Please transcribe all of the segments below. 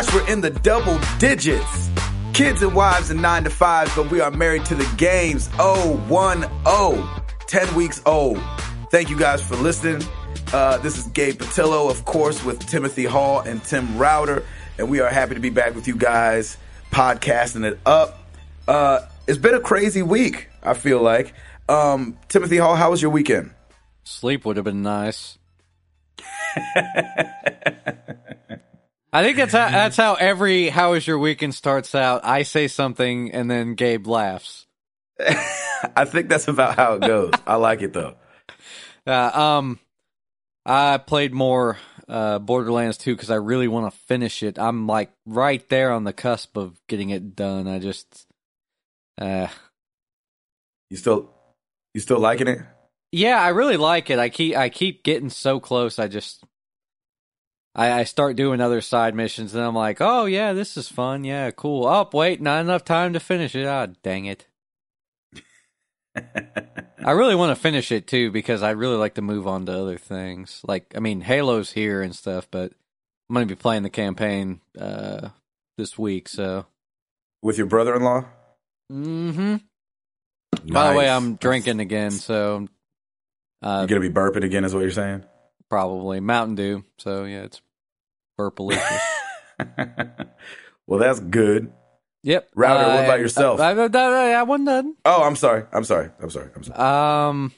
gosh, we're in the double digits. Kids and wives and nine to fives, but we are married to the games. Oh, one, oh, 10 weeks old. Thank you guys for listening. Uh, this is Gabe Patillo, of course, with Timothy Hall and Tim Router, and we are happy to be back with you guys, podcasting it up. Uh, it's been a crazy week, I feel like. Um, Timothy Hall, how was your weekend? Sleep would have been nice. I think that's how that's how every "How is your weekend starts out. I say something and then Gabe laughs. I think that's about how it goes. I like it though. Uh, um, I played more uh, Borderlands 2 because I really want to finish it. I'm like right there on the cusp of getting it done. I just, uh, You still, you still liking it? yeah, I really like it. I keep I keep getting so close. I just, I, I start doing other side missions and I'm like, oh yeah, this is fun. Yeah, cool. Oh wait, not enough time to finish it. Ah, dang it. I really want to finish it too because I really like to move on to other things. Like, I mean, Halo's here and stuff, but I'm going to be playing the campaign uh, this week. So, With your brother-in-law? hmm by the way, I'm drinking again, so uh, You're gonna be burping again, is what you're saying? probably Mountain Dew. So yeah, it's burpalicious. well, that's good. yep. Router, what Uh, about yourself? I, I, I, I wasn't done. Oh, I'm sorry. I'm sorry. I'm sorry. I'm sorry. Um,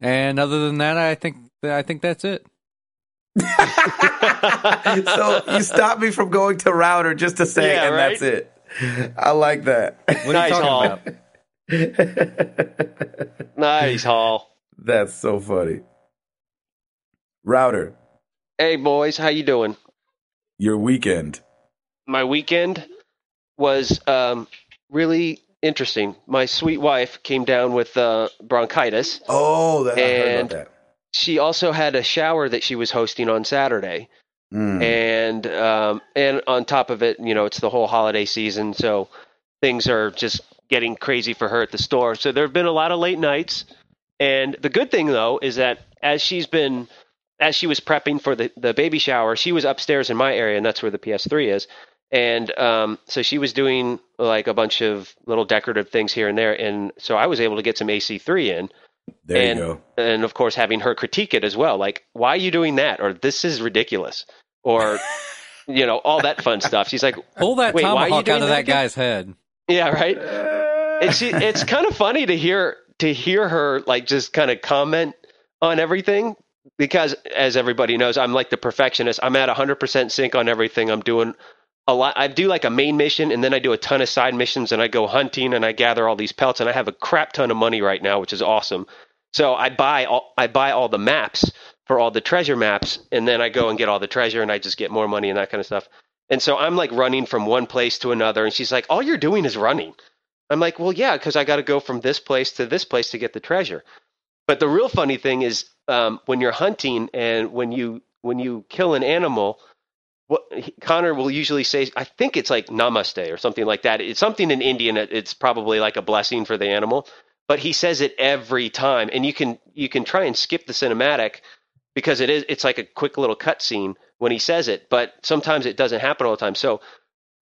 and other than that, I think I think that's it. so you stopped me from going to router just to say, Yeah, and right? that's it. I like that. What are Nice you talking Hall. about? nice, Hall. that's so funny. Router, Hey, boys, how you doing? Your weekend. My weekend was um, really interesting. My sweet wife came down with uh, bronchitis. Oh, that, I heard And- about that. She also had a shower that she was hosting on Saturday. Mm. and um, and on top of it, you know, it's the whole holiday season, so things are just getting crazy for her at the store. So there have been a lot of late nights, and the good thing though is that as she's been as she was prepping for the the baby shower, she was upstairs in my area, and that's where the PS3 is. And um, so she was doing like a bunch of little decorative things here and there, and so I was able to get some AC3 in, There and you go. and of course having her critique it as well like why are you doing that or this is ridiculous or you know all that fun stuff she's like Pull that Wait, why are you tomahawk out of that that guy's head. yeah right it's it's kind of funny to hear to hear her like just kind of comment on everything because as everybody knows i'm like the perfectionist. I'm at 100% sync on everything. I'm doing a lot. I do like a main mission and then i do a ton of side missions and i go hunting and i gather all these pelts and i have a crap ton of money right now which is awesome. So i buy all i buy all the maps for all the treasure maps and then i go and get all the treasure and i just get more money and that kind of stuff. And so i'm like running from one place to another and she's like all you're doing is running. I'm like well yeah because i got to go from this place to this place to get the treasure. But the real funny thing is um, when you're hunting and when you when you kill an animal what Connor will usually say, I think it's like namaste or something like that. It's something in Indian. It's probably like a blessing for the animal, but he says it every time. And you can you can try and skip the cinematic because it is it's like a quick little cut scene when he says it, but sometimes it doesn't happen all the time. So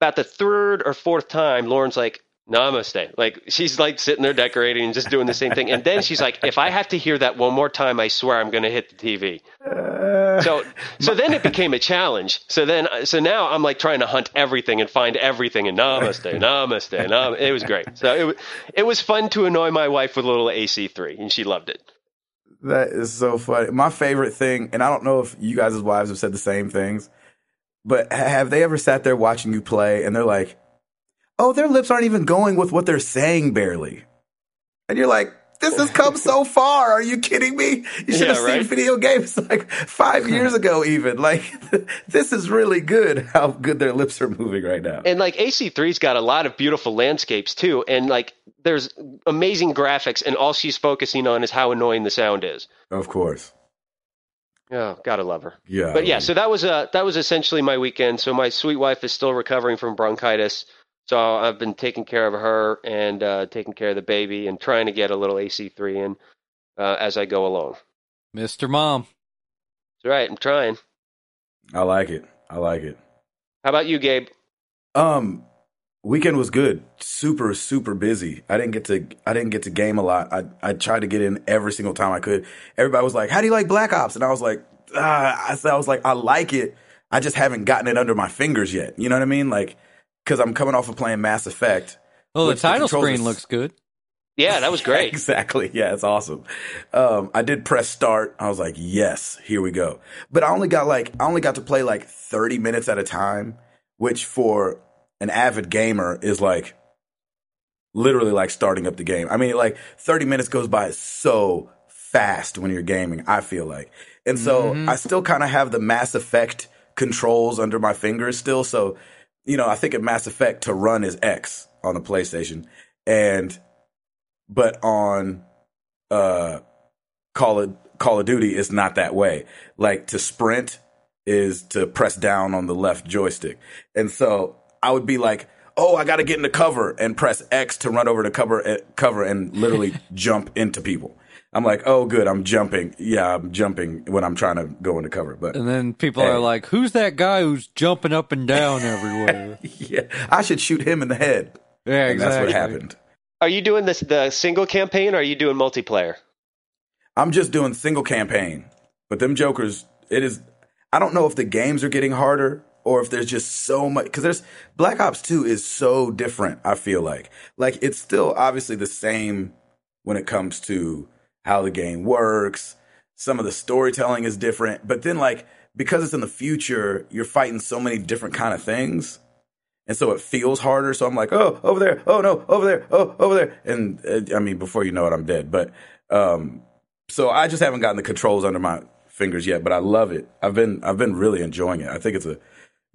about the third or fourth time, Lauren's like, Namaste. Like she's like sitting there decorating and just doing the same thing. And then she's like, if I have to hear that one more time, I swear I'm going to hit the TV. Uh. So, so then it became a challenge. So then, so now I'm like trying to hunt everything and find everything and namaste, namaste, namaste. It was great. So it, it was fun to annoy my wife with a little AC3 and she loved it. That is so funny. My favorite thing, and I don't know if you guys as wives have said the same things, but have they ever sat there watching you play and they're like, "Oh, their lips aren't even going with what they're saying barely," and you're like, "This has come so far. Are you kidding me? You should Yeah, have right? seen video games like five years ago, even. Like, this is really good. How good their lips are moving right now." And like AC3's got a lot of beautiful landscapes too. And like there's amazing graphics and all she's focusing on is how annoying the sound is. Of course, Oh, gotta love her. yeah. but yeah, so that was uh that was essentially my weekend. So my sweet wife is still recovering from bronchitis, so I've been taking care of her and uh, taking care of the baby and trying to get a little AC3 in uh, as I go along. Mr. Mom. That's right, I'm trying. I like it. I like it. How about you, Gabe? Um, weekend was good. Super, super busy. I didn't get to I didn't get to game a lot. I I tried to get in every single time I could. Everybody was like, "How do you like Black Ops?" And I was like, ah, I said I was like, I like it. I just haven't gotten it under my fingers yet. You know what I mean? Like, because I'm coming off of playing Mass Effect. Well, the which the title screen are- looks good. Yeah, that was great. exactly. Yeah, it's awesome. Um, I did press start. I was like, yes, here we go. But I only got like, I only got to play like 30 minutes at a time, which for an avid gamer is like literally like starting up the game. I mean, like 30 minutes goes by so fast when you're gaming, I feel like. And so I still kind of have the Mass Effect controls under my fingers still. So, you know, I think in Mass Effect to run is X on the PlayStation. And but on uh Call of Call of Duty it's not that way. Like to sprint is to press down on the left joystick. And so I would be like, "Oh, I got to get into cover and press X to run over to cover eh, cover and literally jump into people." I'm like, "Oh, good, I'm jumping. Yeah, I'm jumping when I'm trying to go into cover." But And then people Hey. are like, "Who's that guy who's jumping up and down everywhere?" yeah, I should shoot him in the head. yeah, And exactly. that's what happened. Are you doing this the single campaign or are you doing multiplayer? I'm just doing single campaign. But them jokers, it is I don't know if the games are getting harder or if there's just so much cuz there's Black Ops 2 is so different, I feel like. Like it's still obviously the same when it comes to how the game works. Some of the storytelling is different, but then like because it's in the future, you're fighting so many different kind of things. And so it feels harder. So I'm like, oh, over there. Oh, no, over there. Oh, over there. And uh, I mean, before you know it, I'm dead. But um, so I just haven't gotten the controls under my fingers yet, but I love it. I've been I've been really enjoying it. I think it's a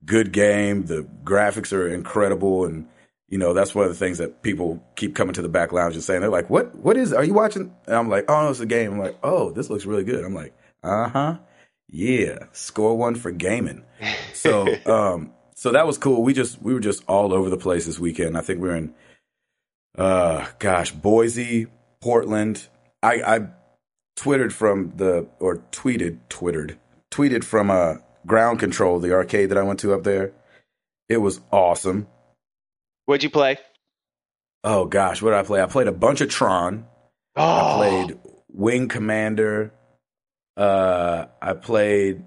good game. The graphics are incredible, and you know that's one of the things that people keep coming to the back lounge and saying they're like, "What? What is? Are you watching?" And I'm like, "Oh, no, it's a game." I'm like, "Oh, this looks really good." I'm like, "Uh huh, yeah." Score one for gaming. So um, so that was cool. We just we were just all over the place this weekend. I think we were in uh gosh, Boise, Portland. I I twittered from the or tweeted twittered tweeted from uh ground control the arcade that I went to up there. It was awesome. What'd you play? Oh gosh, what did I play? I played a bunch of Tron. Oh, I played Wing Commander. Uh, I played.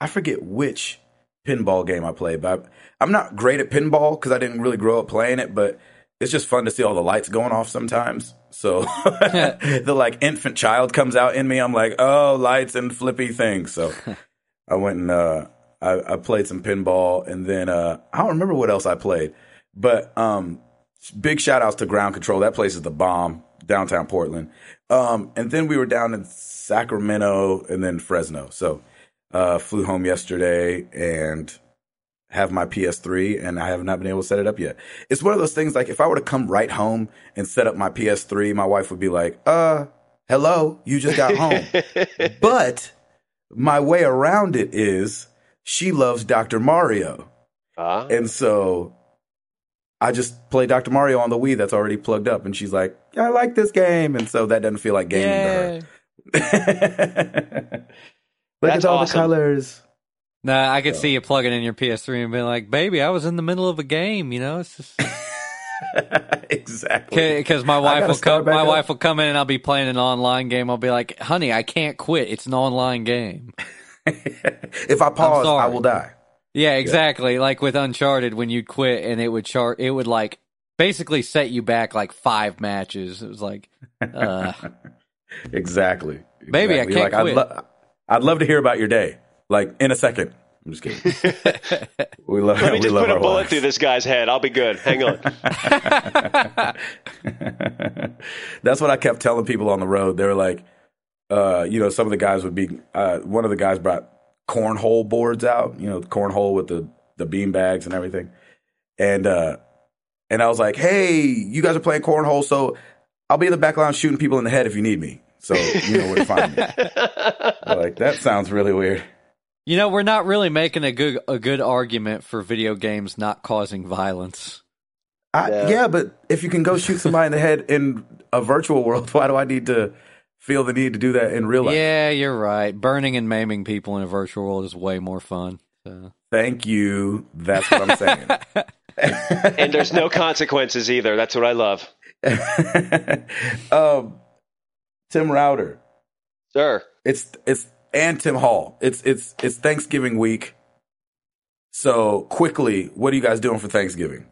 I forget which pinball game I played, but I, I'm not great at pinball because I didn't really grow up playing it. But it's just fun to see all the lights going off sometimes. So the like infant child comes out in me. I'm like, oh, lights and flippy things. So I went and uh, I, I played some pinball, and then uh, I don't remember what else I played. But um, big shout outs to Ground Control. That place is the bomb, downtown Portland. Um, and then we were down in Sacramento and then Fresno. So uh, flew home yesterday and have my PS3, and I have not been able to set it up yet. It's one of those things like if I were to come right home and set up my PS3, my wife would be like, "Uh, hello, you just got home." but my way around it is she loves Dr. Mario. Ah. And so I just play Dr. Mario on the Wii that's already plugged up. And she's like, I like this game. And so that doesn't feel like gaming to her. Look That's at all awesome. the colors. Nah, I could see you plugging in your PS3 and being like, "Baby, I was in the middle of a game." You know, it's just exactly. because my wife will come. My up. wife will come in and I'll be playing an online game. I'll be like, "Honey, I can't quit. It's an online game." if I pause, I will die. Yeah, exactly. Like with Uncharted, when you'd quit and it would chart, it would like basically set you back like five matches. It was like, uh, Exactly. Baby, I can't like, quit. I'd, lo- I'd love to hear about your day. Like in a second. I'm just kidding. we love, Let me we just love put a bullet wives. through this guy's head. I'll be good. Hang on. That's what I kept telling people on the road. They were like, uh, you know, some of the guys would be. Uh, one of the guys brought cornhole boards out. You know, cornhole with the the bean bags and everything. And uh, and I was like, hey, you guys are playing cornhole, so I'll be in the back line shooting people in the head if you need me. So you know where to find me. Like that sounds really weird. you know, we're not really making a good a good argument for video games not causing violence. I, Yeah. yeah. but if you can go shoot somebody in the head in a virtual world, why do I need to feel the need to do that in real life? Yeah, you're right. Burning and maiming people in a virtual world is way more fun. So. Thank you. That's what I'm saying. and there's no consequences either. That's what I love. um, Tim Router. Sir. It's it's and Tim Hall. It's it's it's Thanksgiving week. So quickly, what are you guys doing for Thanksgiving?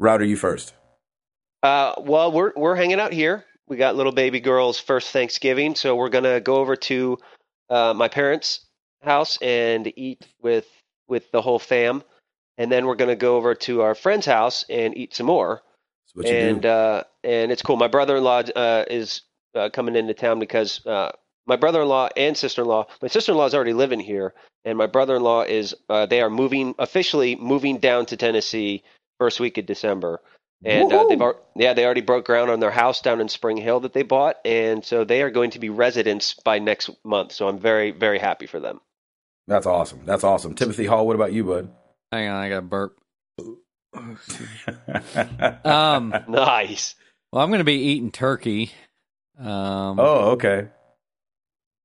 Router, you first. Uh, well, we're we're hanging out here. We got little baby girl's first Thanksgiving, so we're gonna go over to uh, my parents' house and eat with with the whole fam, and then we're gonna go over to our friend's house and eat some more. and uh, and it's cool. My brother-in-law uh, is uh, coming into town because uh, my brother-in-law and sister-in-law. My sister-in-law is already living here, and my brother-in-law is. Uh, they are moving officially moving down to Tennessee first week of December, and uh, they've yeah they already broke ground on their house down in Spring Hill that they bought, and so they are going to be residents by next month. So I'm very very happy for them. That's awesome. That's awesome. Timothy Hall, what about you, bud? Hang on, I got a burp. um, nice. Well, I'm going to be eating turkey. Um, oh, okay.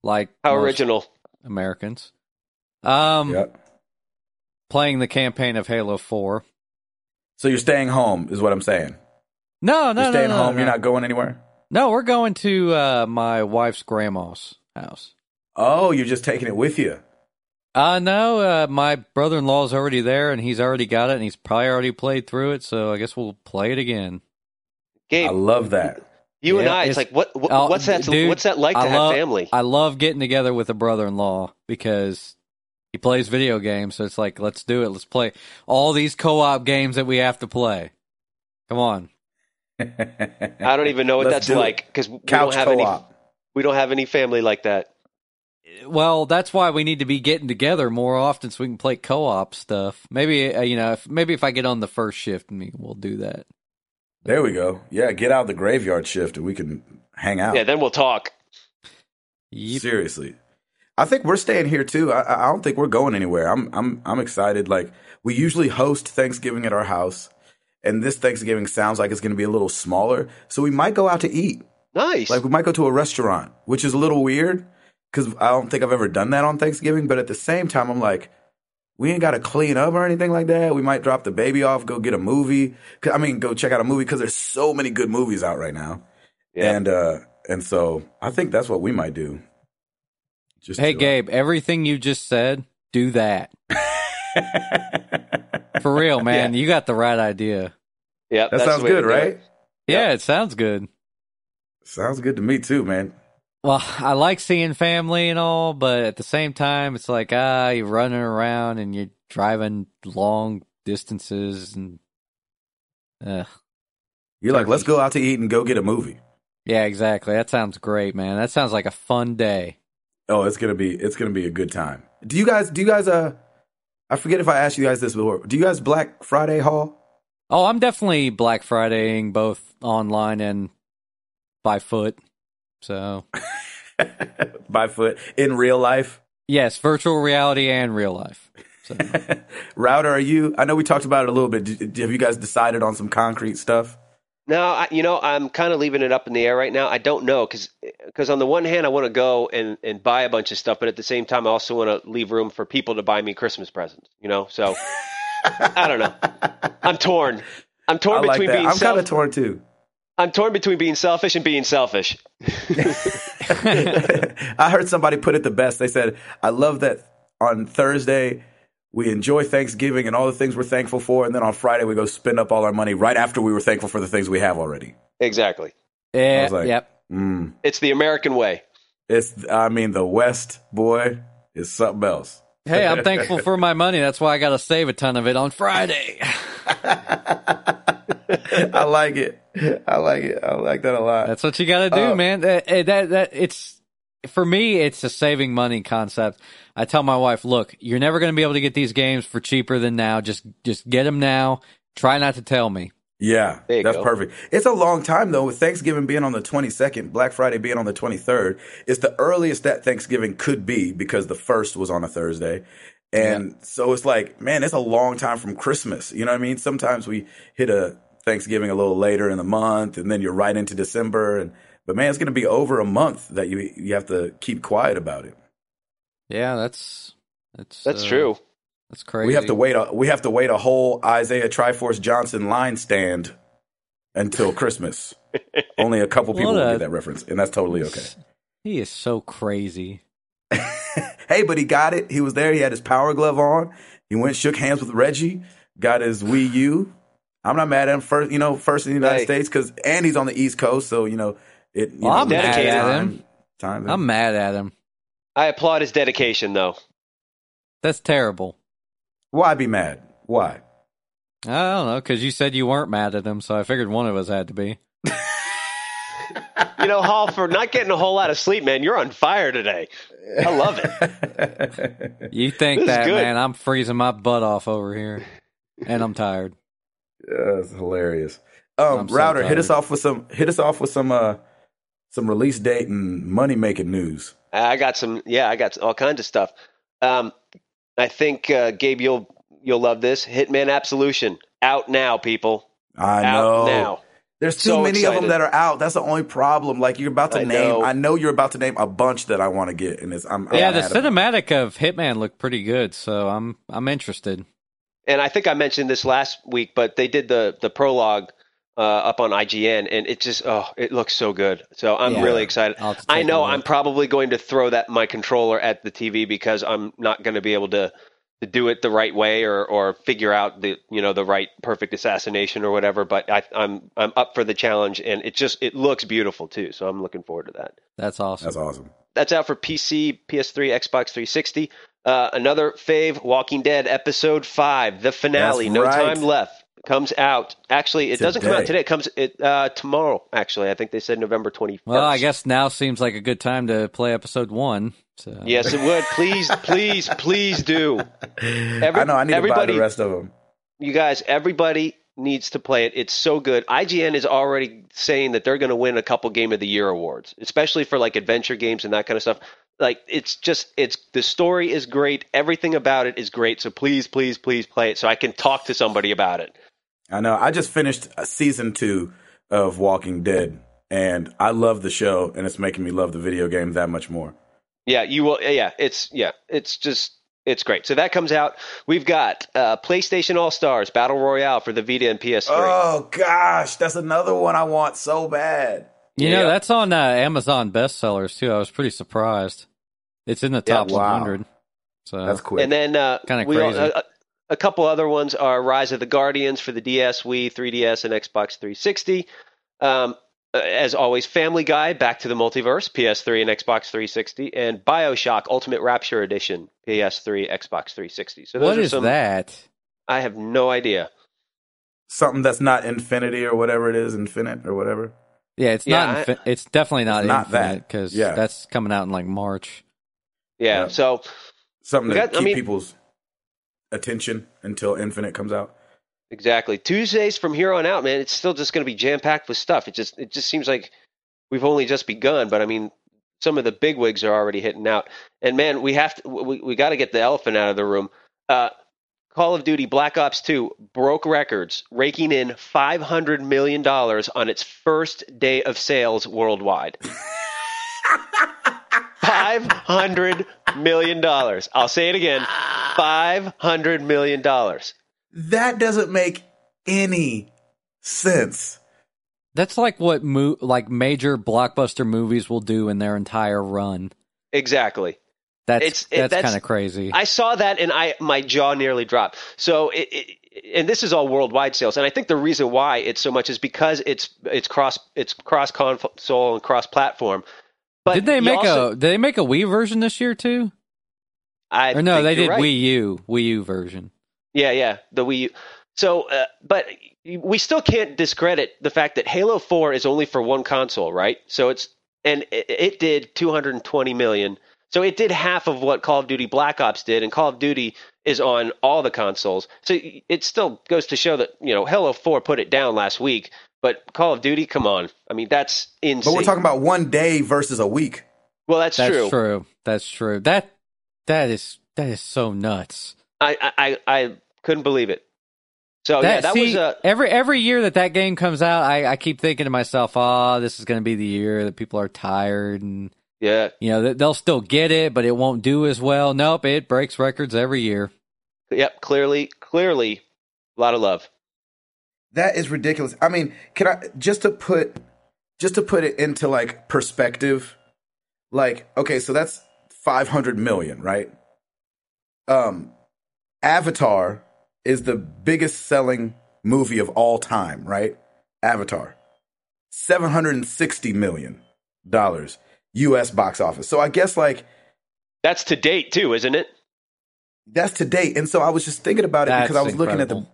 Like how original Americans. Um, yep. playing the campaign of Halo Four. So you're staying home, is what I'm saying. No, no, you're staying no, no, home. No. You're not going anywhere. No, we're going to uh, my wife's grandma's house. Oh, you're just taking it with you. Uh no, uh, my brother in law's already there and he's already got it and he's probably already played through it, so I guess we'll play it again. Gabe, I love that. You yeah, and I, it's, it's like what, what what's that dude, what's that like to I have love, family? I love getting together with a brother in law because he plays video games, so it's like let's do it. Let's play all these co op games that we have to play. Come on. I don't even know what that's like because we don't have co-op. any. We don't have any family like that. Well, that's why we need to be getting together more often so we can play co-op stuff. Maybe uh, you know, if, maybe if I get on the first shift, we'll do that. There we go. Yeah, get out the graveyard shift and we can hang out. Yeah, then we'll talk. Yep. Seriously, I think we're staying here too. I, I don't think we're going anywhere. I'm I'm I'm excited. Like we usually host Thanksgiving at our house, and this Thanksgiving sounds like it's going to be a little smaller. So we might go out to eat. Nice. Like we might go to a restaurant, which is a little weird because I don't think I've ever done that on Thanksgiving. But at the same time, I'm like, we ain't got to clean up or anything like that. We might drop the baby off, go get a movie. I mean, go check out a movie because there's so many good movies out right now. Yeah. And uh, and so I think that's what we might do. Just hey, Gabe, everything you just said, do that. For real, man. Yeah. You got the right idea. Yeah, that sounds good, right? Yeah, yep. it sounds good. Sounds good to me too, man. Well, I like seeing family and all, but at the same time, it's like ah, you're running around and you're driving long distances, and uh, you're like, let's go out to eat and go get a movie. Yeah, exactly. That sounds great, man. That sounds like a fun day. Oh, it's gonna be it's gonna be a good time. Do you guys do you guys uh I forget if I asked you guys this before. Do you guys Black Friday haul? Oh, I'm definitely Black Fridaying both online and by foot. So by foot in real life. Yes, virtual reality and real life. So. Router, are you? I know we talked about it a little bit. Have you guys decided on some concrete stuff? No, I, you know, I'm kind of leaving it up in the air right now. I don't know because because on the one hand, I want to go and and buy a bunch of stuff, but at the same time, I also want to leave room for people to buy me Christmas presents. You know, so I don't know. I'm torn. I'm torn I between like being. I'm kind of torn too. I'm torn between being selfish and being selfish. I heard somebody put it the best. They said, "I love that on Thursday." We enjoy Thanksgiving and all the things we're thankful for, and then on Friday we go spend up all our money right after we were thankful for the things we have already. Exactly. Yeah. Like, yep. Mm. It's the American way. It's. I mean, the West boy is something else. Hey, I'm thankful for my money. That's why I got to save a ton of it on Friday. I like it. I like it. I like that a lot. That's what you got to do, uh, man. That, that that it's for me, it's a saving money concept. I tell my wife, look, you're never going to be able to get these games for cheaper than now. Just, just get them now. Try not to tell me. Yeah, that's go. perfect. It's a long time though. With Thanksgiving being on the 22nd, Black Friday being on the 23rd, it's the earliest that Thanksgiving could be because the first was on a Thursday. And yeah. so it's like, man, it's a long time from Christmas. You know what I mean? Sometimes we hit a Thanksgiving a little later in the month and then you're right into December and but man, it's going to be over a month that you you have to keep quiet about it. Yeah, that's that's that's uh, true. That's crazy. We have to wait. A, we have to wait a whole Isaiah Triforce Johnson line stand until Christmas. Only a couple people will get that reference, and that's totally okay. He is so crazy. hey, but he got it. He was there. He had his power glove on. He went, shook hands with Reggie, got his Wii U. I'm not mad at him. First, you know, first in the United Hey. States because and he's on the East Coast, so you know it. You Well, know, I'm mad Dedicated. at him. Time. I'm mad at him. I applaud his dedication, though. That's terrible. Why be mad? Why? I don't know because you said you weren't mad at him, so I figured one of us had to be. You know, Hall, for not getting a whole lot of sleep, man, you're on fire today. I love it. You think This that, man? I'm freezing my butt off over here, and I'm tired. Yeah, it's hilarious. Um, I'm so Router, hit us off with some hit us off with some uh some release date and money making news. I got some, yeah, I got all kinds of stuff. Um, I think uh, Gabe, you'll you'll love this. Hitman Absolution out now, people. I out know. now. There's too So many of them that are out. That's the only problem. Like you're about to I name. know. I know you're about to name a bunch that I want to get, and it's I'm yeah, I'm the mad about- cinematic of Hitman looked pretty good, so I'm I'm interested. And I think I mentioned this last week, but they did the the prologue uh, up on IGN, and it just oh, it looks so good. So I'm Yeah. really excited. I'll have to I take a know. I'm probably going to throw that my controller at the TV because I'm not going to be able to to do it the right way or or figure out the you know the right perfect assassination or whatever. But I, I'm I'm up for the challenge, and it just it looks beautiful too. So I'm looking forward to that. That's awesome. That's awesome. That's out for PC, PS3, Xbox 360. Uh, another fave, Walking Dead episode five, the finale. That's no right. time left. Comes out. Actually, it doesn't come out Today. today. It comes it uh, tomorrow. Actually, I think they said November 21st. well, I guess now seems like a good time to play episode one. So. Yes, it would. Please, please, please do. Every- I know. I need to buy everybody- the rest of them. You guys, everybody needs to play it. It's so good. IGN is already saying that they're going to win a couple Game of the Year awards, especially for like adventure games and that kind of stuff. Like it's just it's the story is great. Everything about it is great. So please, please, please play it so I can talk to somebody about it. I know. I just finished uh, season two of Walking Dead, and I love the show, and it's making me love the video game that much more. Yeah, you will. Yeah, it's yeah, it's just it's great. So that comes out. We've got uh, PlayStation All Stars Battle Royale for the Vita and PS3. Oh gosh, that's another one I want so bad. You know, Yeah. that's on uh, Amazon bestsellers too. I was pretty surprised. It's in the Yeah, top wow. 100. So That's quick. And then uh, Kinda we all- crazy. a, a couple other ones are Rise of the Guardians for the DS, Wii, 3DS, and Xbox 360. Um, uh, as always, Family Guy, Back to the Multiverse, PS3 and Xbox 360, and Bioshock Ultimate Rapture Edition, PS3, Xbox 360. So those what are is some. that? I have no idea. Something that's not Infinity or whatever it is, Infinite or whatever. Yeah, it's Yeah, not. I- it's definitely not, It's not Infinite that. because Yeah. that's coming out in like March. Yeah. Yeah. So Something We to got- I keep mean- people's attention until Infinite comes out. exactly Tuesdays from here on out, man. It's still just going to be jam packed with stuff. It just it just seems like we've only just begun. But I mean, some of the big wigs are already hitting out. And man, we have to we, we got to get the elephant out of the room. Uh, Call of Duty Black Ops 2 broke records, raking in $500 million on its first day of sales worldwide. $500 million. I'll say it again $500 million. That doesn't make any sense. That's like what mo- like major blockbuster movies will do in their entire run. Exactly. That's It's- it- that's, that's- kind of crazy. I saw that and I my jaw nearly dropped. So it, it and this is all worldwide sales, and I think the reason why it's so much is because it's it's cross it's cross console and cross platform. But did they make also- a did they make a Wii version this year too? I Or no, think they did right. Wii U Wii U version. Yeah, yeah, the Wii. U. So, uh, but we still can't discredit the fact that Halo Four is only for one console, right? So it's and it, it did 220 million. So it did half of what Call of Duty Black Ops did, and Call of Duty is on all the consoles. So it still goes to show that you know Halo Four put it down last week, but Call of Duty, come on, I mean that's insane. But we're talking about one day versus a week. well, that's, That's true. true. That's true. That that is that is so nuts. I, I I I couldn't believe it. So Oh, yeah, that that see, was uh, every every year that that game comes out, I, I keep thinking to myself, "Oh, this is going to be the year that people are tired and yeah. you know they'll still get it, but it won't do as well." Nope, it breaks records every year. Yep, clearly, clearly, a lot of love. That is ridiculous. I mean, can I just to put just to put it into like perspective, like okay, so that's 500 million, right? Um Avatar is the biggest selling movie of all time, right? Avatar. 760 million dollars US box office. So I guess like That's to date too, isn't it? that's to date. And so I was just thinking about it That's because I was looking at the.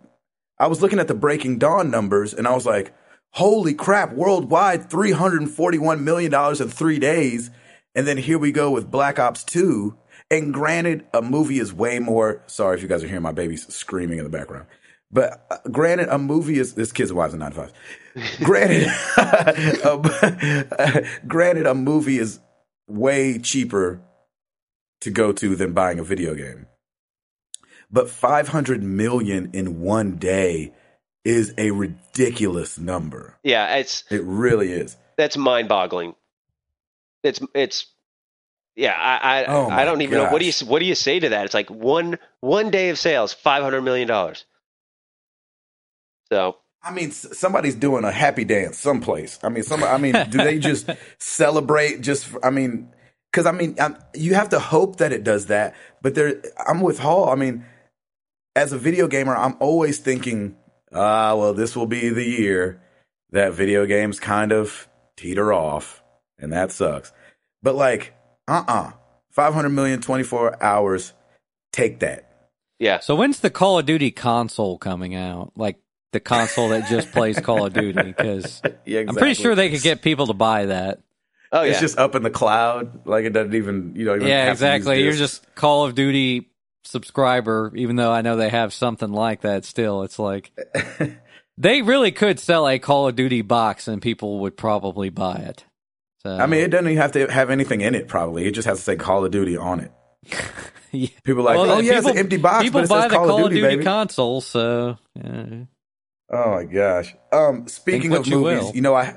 I was looking at the Breaking Dawn numbers and I was like, holy crap, worldwide $341 million in three days. And then here we go with Black Ops 2. And granted, a movie is way more. Sorry if you guys are hearing my babies screaming in the background. But uh, granted, a movie is this kids wives and nine to granted, uh, granted, a movie is way cheaper to go to than buying a video game. But 500 million in one day is a ridiculous number. Yeah, it's It really is. that's mind-boggling. It's it's yeah, I I, Oh I don't even know what do you what do you say to that? It's like one one day of sales, five hundred million dollars. So I mean, somebody's doing a happy dance someplace. I mean, some. I mean, do they just celebrate? Just, I mean, because I mean, i you have to hope that it does that. But there, I'm with Hall. I mean, as a video gamer, I'm always thinking, ah, well, this will be the year that video games kind of teeter off, and that sucks. But like, uh, uh 500 million, 24 hours. Take that. yeah, So when's the Call of Duty console coming out? Like the console that just plays Call of Duty? Because Yeah, I'm pretty sure they could get people to buy that. oh yeah, It's just up in the cloud. Like it doesn't even, you know. Even Yeah, have to use exactly. You're just Call of Duty subscriber, even though I know they have something like that still. It's like they really could sell a Call of Duty box and people would probably buy it. So I mean, it doesn't even have to have anything in it. Probably it just has to say Call of Duty on it. yeah. People are like, Well, oh yeah, it's an empty box, people but it buy says the Call, of Duty, baby. console, so yeah. oh my gosh. Um, speaking of you movies, will. you know, I,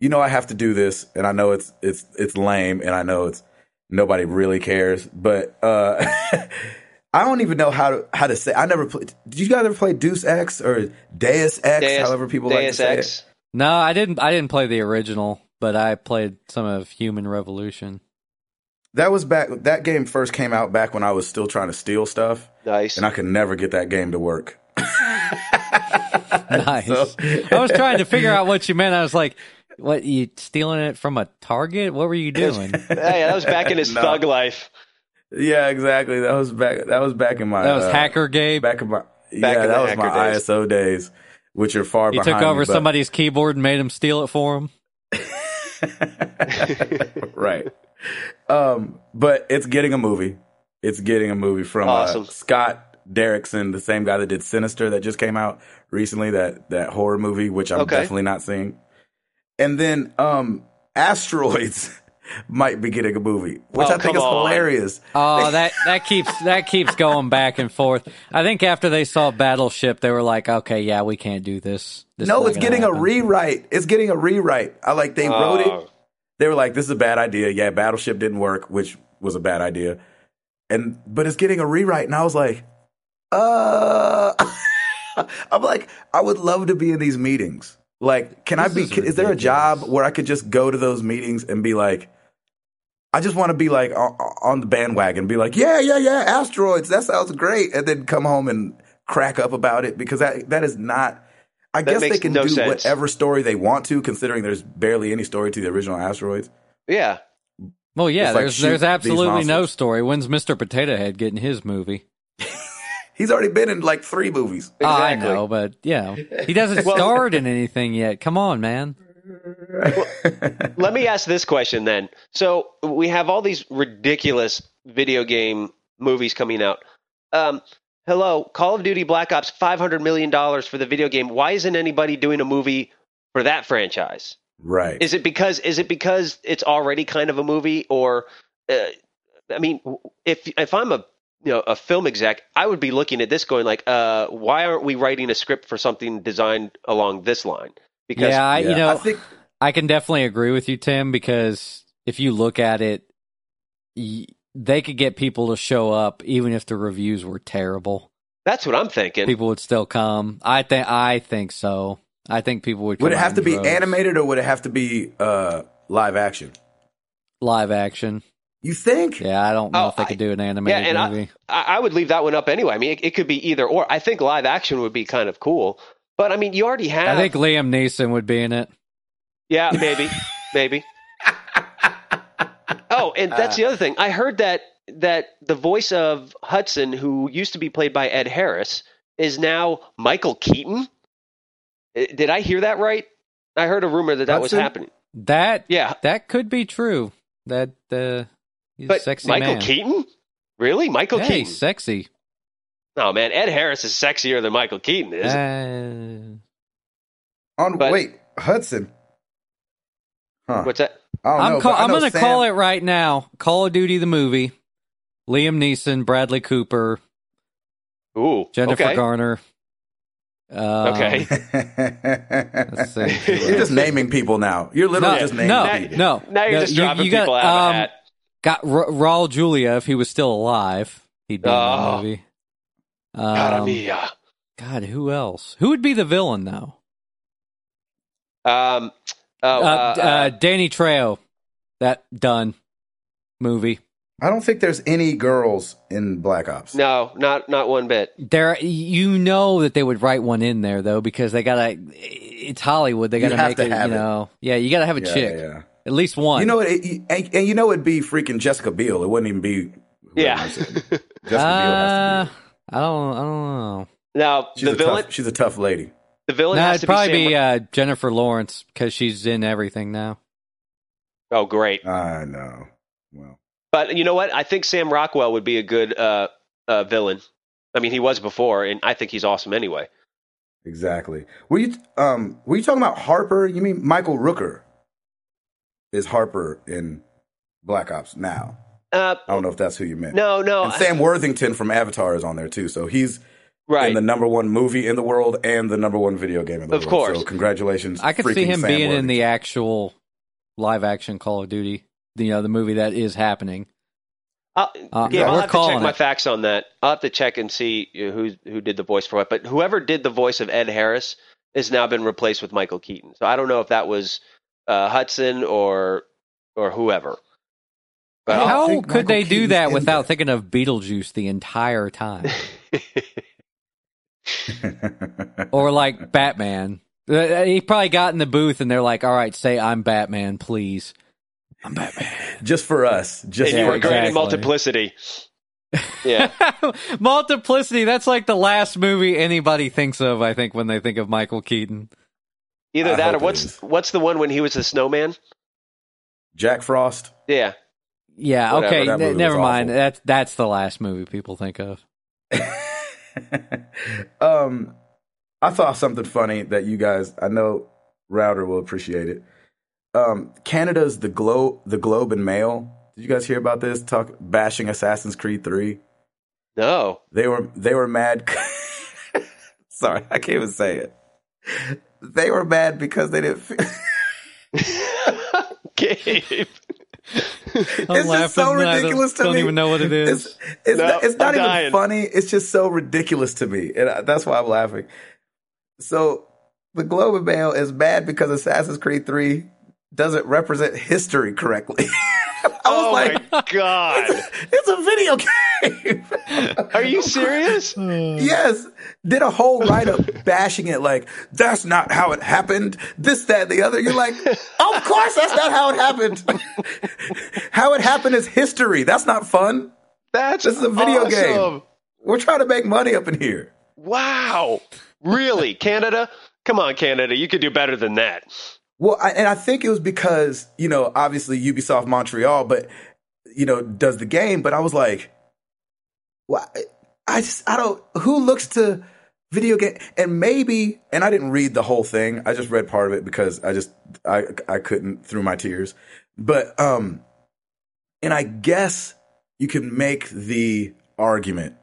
you know, I have to do this, and I know it's it's it's lame, and I know it's nobody really cares, but uh, I don't even know how to how to say. I never played. Did you guys ever play Deuce X or Deus X? Deus- however people like to Deus say Ex. it. No, I didn't. I didn't play the original, but I played some of Human Revolution. That was back. That game first came out back when I was still trying to steal stuff, Nice. and I could never get that game to work. Nice. So- I was trying to figure out what you meant. I was like, "What? You stealing it from a Target? What were you doing?" hey, that was back in his No. thug life. Yeah, exactly. That was back. That was back in my. That was uh, Hacker Gabe. Back in my. Back yeah, in that was my days. ISO days, which are far He behind. took over me, somebody's keyboard and made him steal it for him. right. Um, but it's getting a movie. It's getting a movie from Awesome. uh, Scott Derrickson, the same guy that did Sinister, that just came out recently. That that horror movie, which I'm Okay. definitely not seeing. And then um, Asteroids might be getting a movie, which Oh, I think is on. hilarious. Oh, that that keeps that keeps going back and forth. I think after they saw Battleship, they were like, "Okay, yeah, we can't do this." This no, it's gonna getting a rewrite. It's getting a rewrite. I like they wrote it. Oh. they were like, "This is a bad idea." Yeah, Battleship didn't work, which was a bad idea, and but it's getting a rewrite, and I was like, "Uh," I'm like, I would love to be in these meetings. Like, can I be? is Is, is there a job where I could just go to those meetings and be like, I just want to be like on, on the bandwagon, be like, yeah, yeah, yeah, asteroids, that sounds great, and then come home and crack up about it because that that is not. I That guess they can no do sense. whatever story they want to, considering there's barely any story to the original asteroids. Yeah. Well, yeah, It's there's shoot there's absolutely no story. When's Mister Potato Head getting his movie? He's already been in like three movies. Oh, I know, but yeah, he doesn't Well- start in anything yet. Come on, man. Let me ask this question then. So we have all these ridiculous video game movies coming out. Um, hello, Call of Duty Black Ops, five hundred million dollars for the video game. Why isn't anybody doing a movie for that franchise? Right. Is it because is it because it's already kind of a movie, or uh, I mean, if if I'm a you know a film exec, I would be looking at this going like, uh, why aren't we writing a script for something designed along this line? Because yeah, I, you know, I think I can definitely agree with you, Tim, because if you look at it, y- they could get people to show up even if the reviews were terrible. That's what I'm thinking. people would still come. I think I think so. I think people would. Would it have to be droves. animated or would it have to be uh, live action? live action? You think? Yeah, I don't know Oh, if they I- could do an yeah, animated and movie. I, I would leave that one up anyway. I mean, it, it could be either or. I think live action would be kind of cool. But I mean, you already have. I think Liam Neeson would be in it. Yeah, maybe, maybe. Oh, and that's the other thing. I heard that that the voice of Hudson, who used to be played by Ed Harris, is now Michael Keaton. Uh, Did I hear that right? I heard a rumor that that was happening. That Yeah, that could be true. That uh, but sexy Michael man. Keaton, really? Michael yeah, Keaton? sexy. Oh man, Ed Harris is sexier than Michael Keaton is. Uh, On But- wait, Hudson. Huh. What's that? I don't I'm know, call, but I I'm going to Sam- call it right now. Call of Duty the movie. Liam Neeson, Bradley Cooper, Ooh, Jennifer okay. Garner. Um, Okay. Let's see. You're just naming people now. You're literally No, just naming no, people. no. Now you're no, just you- dropping you got, people out um, a hat. Got Ra- Raul Julia if he was still alive. He'd be in Oh. the movie. Cara Um. God, who else? Who would be the villain though? Um, oh, uh, uh, uh, Danny Trejo, that done movie. I don't think there's any girls in Black Ops. no, not not one bit. There, you know that they would write one in there though because they gotta. It's Hollywood. They gotta have make to it. have you it. know, yeah, you gotta have a Yeah, chick, yeah, yeah. at least one. You know what? It, and, and you know it'd be freaking Jessica Biel. It wouldn't even be. whoever Yeah. you said. Jessica Biel uh, has to be. I don't. I don't know. Now She's the a villain, tough. She's a tough lady. the villain No, has it'd to probably be, be, uh, Jennifer Lawrence because she's in everything now. oh, great. I know. Well, But you know what? I think Sam Rockwell would be a good uh, uh, villain. I mean, he was before, and I think he's awesome anyway. exactly. Were you um were you talking about Harper? You mean Michael Rooker is Harper in Black Ops now? Uh, I don't know if that's who you meant. no, no, And Sam Worthington from Avatar is on there too. So he's right. in the number one movie in the world and the number one video game in the Of world. course. So congratulations. I could see him Sam being in the actual live action Call of Duty. You know, the movie that is happening. I'll, Uh, Gabe, we're I'll have to calling check my facts on that. I'll have to check and see who who did the voice for what. But whoever did the voice of Ed Harris has now been replaced with Michael Keaton. So I don't know if that was uh, Hudson or or whoever. But How could Michael they do Keaton's that without there. thinking of Beetlejuice the entire time? or like Batman. Uh, He probably got in the booth and they're like, "All right, say I'm Batman, please." I'm Batman. just for us. Just and you were great in exactly. multiplicity. Yeah. Multiplicity. That's like the last movie anybody thinks of. I think when they think of Michael Keaton. Either I that or what's is. what's the one when he was the snowman? Jack Frost. Yeah. Yeah. Whatever, okay. that n- never mind. awful. That's that's the last movie people think of. um, I thought something funny that you guys, I know Router will appreciate it. Um, Canada's the globe, the Globe and Mail. Did you guys hear about this? Talk bashing Assassin's Creed Three. No. They were they were mad. Sorry, I can't even say it. They were mad because they didn't. Gabe. I'm it's just so laughing. I ridiculous to don't even know what it is. It's, it's No, not, it's not I'm even dying. funny. It's just so ridiculous to me, and I- that's why I'm laughing. So the Globe and Mail is mad because Assassin's Creed Three doesn't represent history correctly. I was Oh like, my god. it's a video game. Are you serious? yes, did a whole write up bashing it like that's not how it happened. This, that, and the other. You're like, of course that's not how it happened. how it happened is history. That's not fun. That's This is a video game. We're trying to make money up in here. Wow. Really? Canada? Come on, Canada. You could do better than that. Well, I, and I think it was because you know, obviously Ubisoft Montreal, but you know, does the game. But I was like, well, I- just I don't. Who looks to video game? And maybe, and I didn't read the whole thing. I just read part of it because I just I I couldn't through my tears. But um, and I guess you can make the argument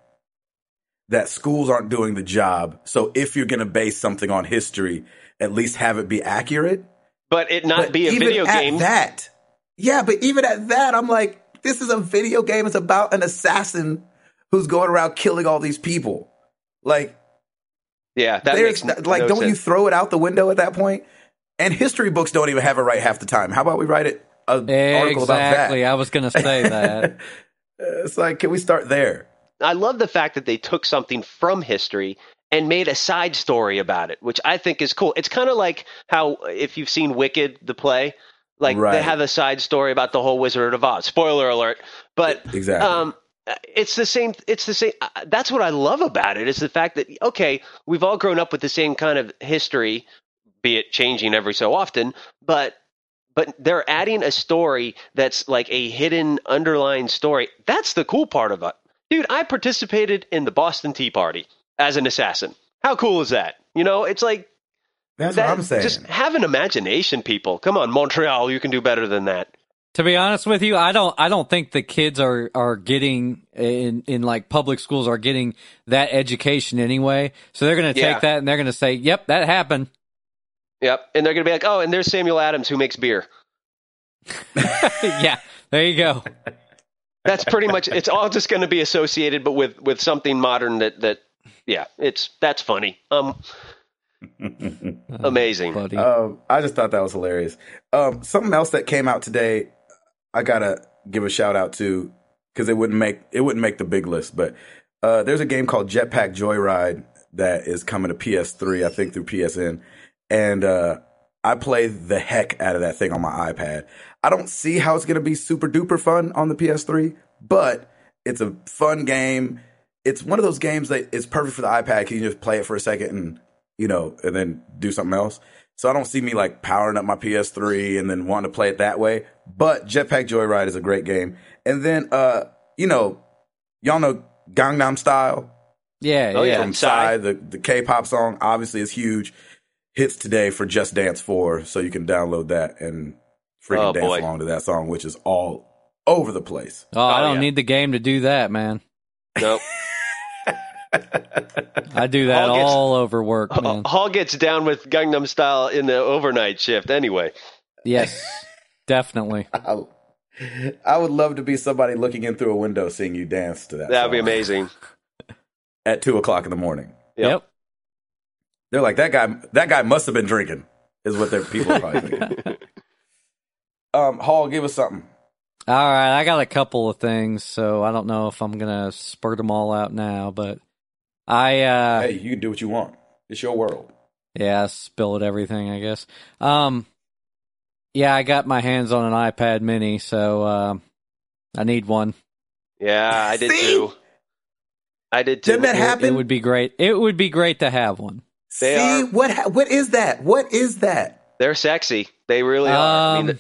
that schools aren't doing the job. So if you're going to base something on history, at least have it be accurate. But it not But be a even video at game. That, yeah, but even at that, I'm like, this is a video game. It's about an assassin who's going around killing all these people. Like, Yeah, that there's makes like, no don't you throw it out the window at that point? And history books don't even have it right half the time. How about we write it an article about that? Exactly. I was going to say that. it's like, can we start there? I love the fact that they took something from history and made a side story about it, which I think is cool. It's kind of like how if you've seen Wicked, the play, like Right. they have a side story about the whole Wizard of Oz. Spoiler alert, but Exactly. um, it's the same. It's the same. uh, That's what I love about it is the fact that okay, we've all grown up with the same kind of history, be it changing every so often, but but they're adding a story that's like a hidden underlying story. That's the cool part of it. Dude, I participated in the Boston Tea Party as an assassin. How cool is that? You know, it's like That's that, what I'm saying. just have an imagination, people. Come on, Montreal, you can do better than that. To be honest with you, I don't I don't think the kids are are getting in in like public schools are getting that education anyway. So they're going to take Yeah. that and they're going to say, "Yep, that happened." Yep. And they're going to be like, oh, and there's Samuel Adams who makes beer. yeah, there you go. That's pretty much. It's all just going to be associated, but with with something modern that that. Yeah, it's that's funny. Um, amazing. Buddy. Um, I just thought that was hilarious. Um, something else that came out today, I gotta give a shout out to because it wouldn't make it wouldn't make the big list. But uh, there's a game called Jetpack Joyride that is coming to PS3, I think through PSN, and uh, I play the heck out of that thing on my iPad. I don't see how it's gonna be super duper fun on the PS3, but it's a fun game. It's one of those games that is perfect for the iPad. 'cause You can just play it for a second and you know, and then do something else. So I don't see me like powering up my PS3 and then wanting to play it that way. But Jetpack Joyride is a great game. And then, uh, you know, y'all know Gangnam Style yeah, Oh, yeah. yeah. from Psy. Psy, the, the K-pop song, obviously is huge. Hits today for Just Dance 4, so you can download that and freaking Oh, dance boy. along to that song, which is all over the place. Oh, I Oh, don't yeah. need the game to do that, man. Nope. I do that Hall gets- all over work, man. Hall gets down with Gangnam Style in the overnight shift. Anyway, Yes, definitely. I, I would love to be somebody looking in through a window seeing you dance to that. that'd be amazing. At two o'clock in the morning. Yep. Yep. They're like that guy. That guy must have been drinking. Is what their people are probably thinking. Um, Hall, give us something. All right, I got a couple of things, so I don't know if I'm gonna spurt them all out now, but I uh hey, you can do what you want. It's your world. yeah, spill it everything, I guess. Um yeah, I got my hands on an iPad mini, so um I need one. Yeah, I did See? too. I did too. Didn't that It- happen? It, would be great. It would be great to have one. They See are- what? Ha- what is that? What is that? They're sexy. They really are. I mean, Um,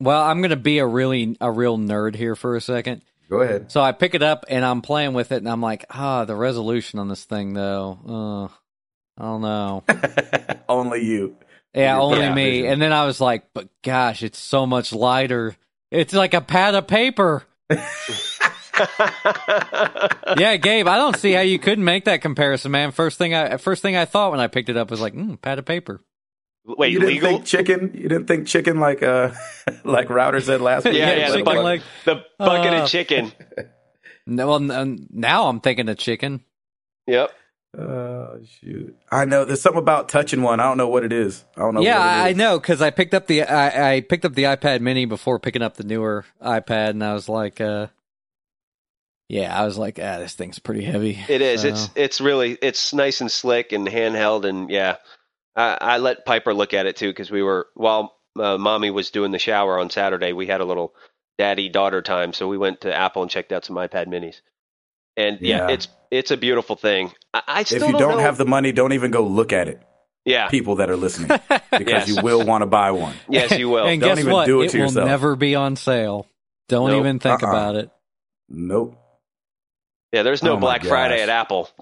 Well, I'm gonna be a really a real nerd here for a second. Go ahead. So I pick it up and I'm playing with it, and I'm like, ah, the resolution on this thing though. Uh, I don't know. Only you. Yeah, Your only me. vision. And then I was like, but gosh, it's so much lighter. It's like a pad of paper. Yeah, Gabe, I don't see how you couldn't make that comparison, man. First thing I first thing I thought when I picked it up was like, mm, pad of paper. Wait, you didn't legal? think chicken? You didn't think chicken like uh like Router said last week? yeah, Yeah, yeah, the chicken bucket, leg. the bucket Uh, of chicken. No, well, now I'm thinking of chicken. Yep. Oh shoot! I know there's something about touching one. I don't know what it is. I don't know. yeah, what it I, I know because I picked up the I, I picked up the iPad Mini before picking up the newer iPad, and I was like, uh, yeah, I was like, ah, this thing's pretty heavy. It is. So- It's it's really it's nice and slick and handheld and yeah. I, I let Piper look at it too because we were while uh, mommy was doing the shower on Saturday. We had a little daddy daughter time, so we went to Apple and checked out some iPad Minis. And yeah, Yeah. it's it's a beautiful thing. I, I still If you don't know- have the money, don't even go look at it. yeah, People that are listening, because Yes. you will want to buy one. yes, you will. and Don't guess even what? do it it to will yourself. never be on sale. Don't Nope. even think Uh-uh. about it. Nope. yeah, there's no Oh my Black Friday at Apple.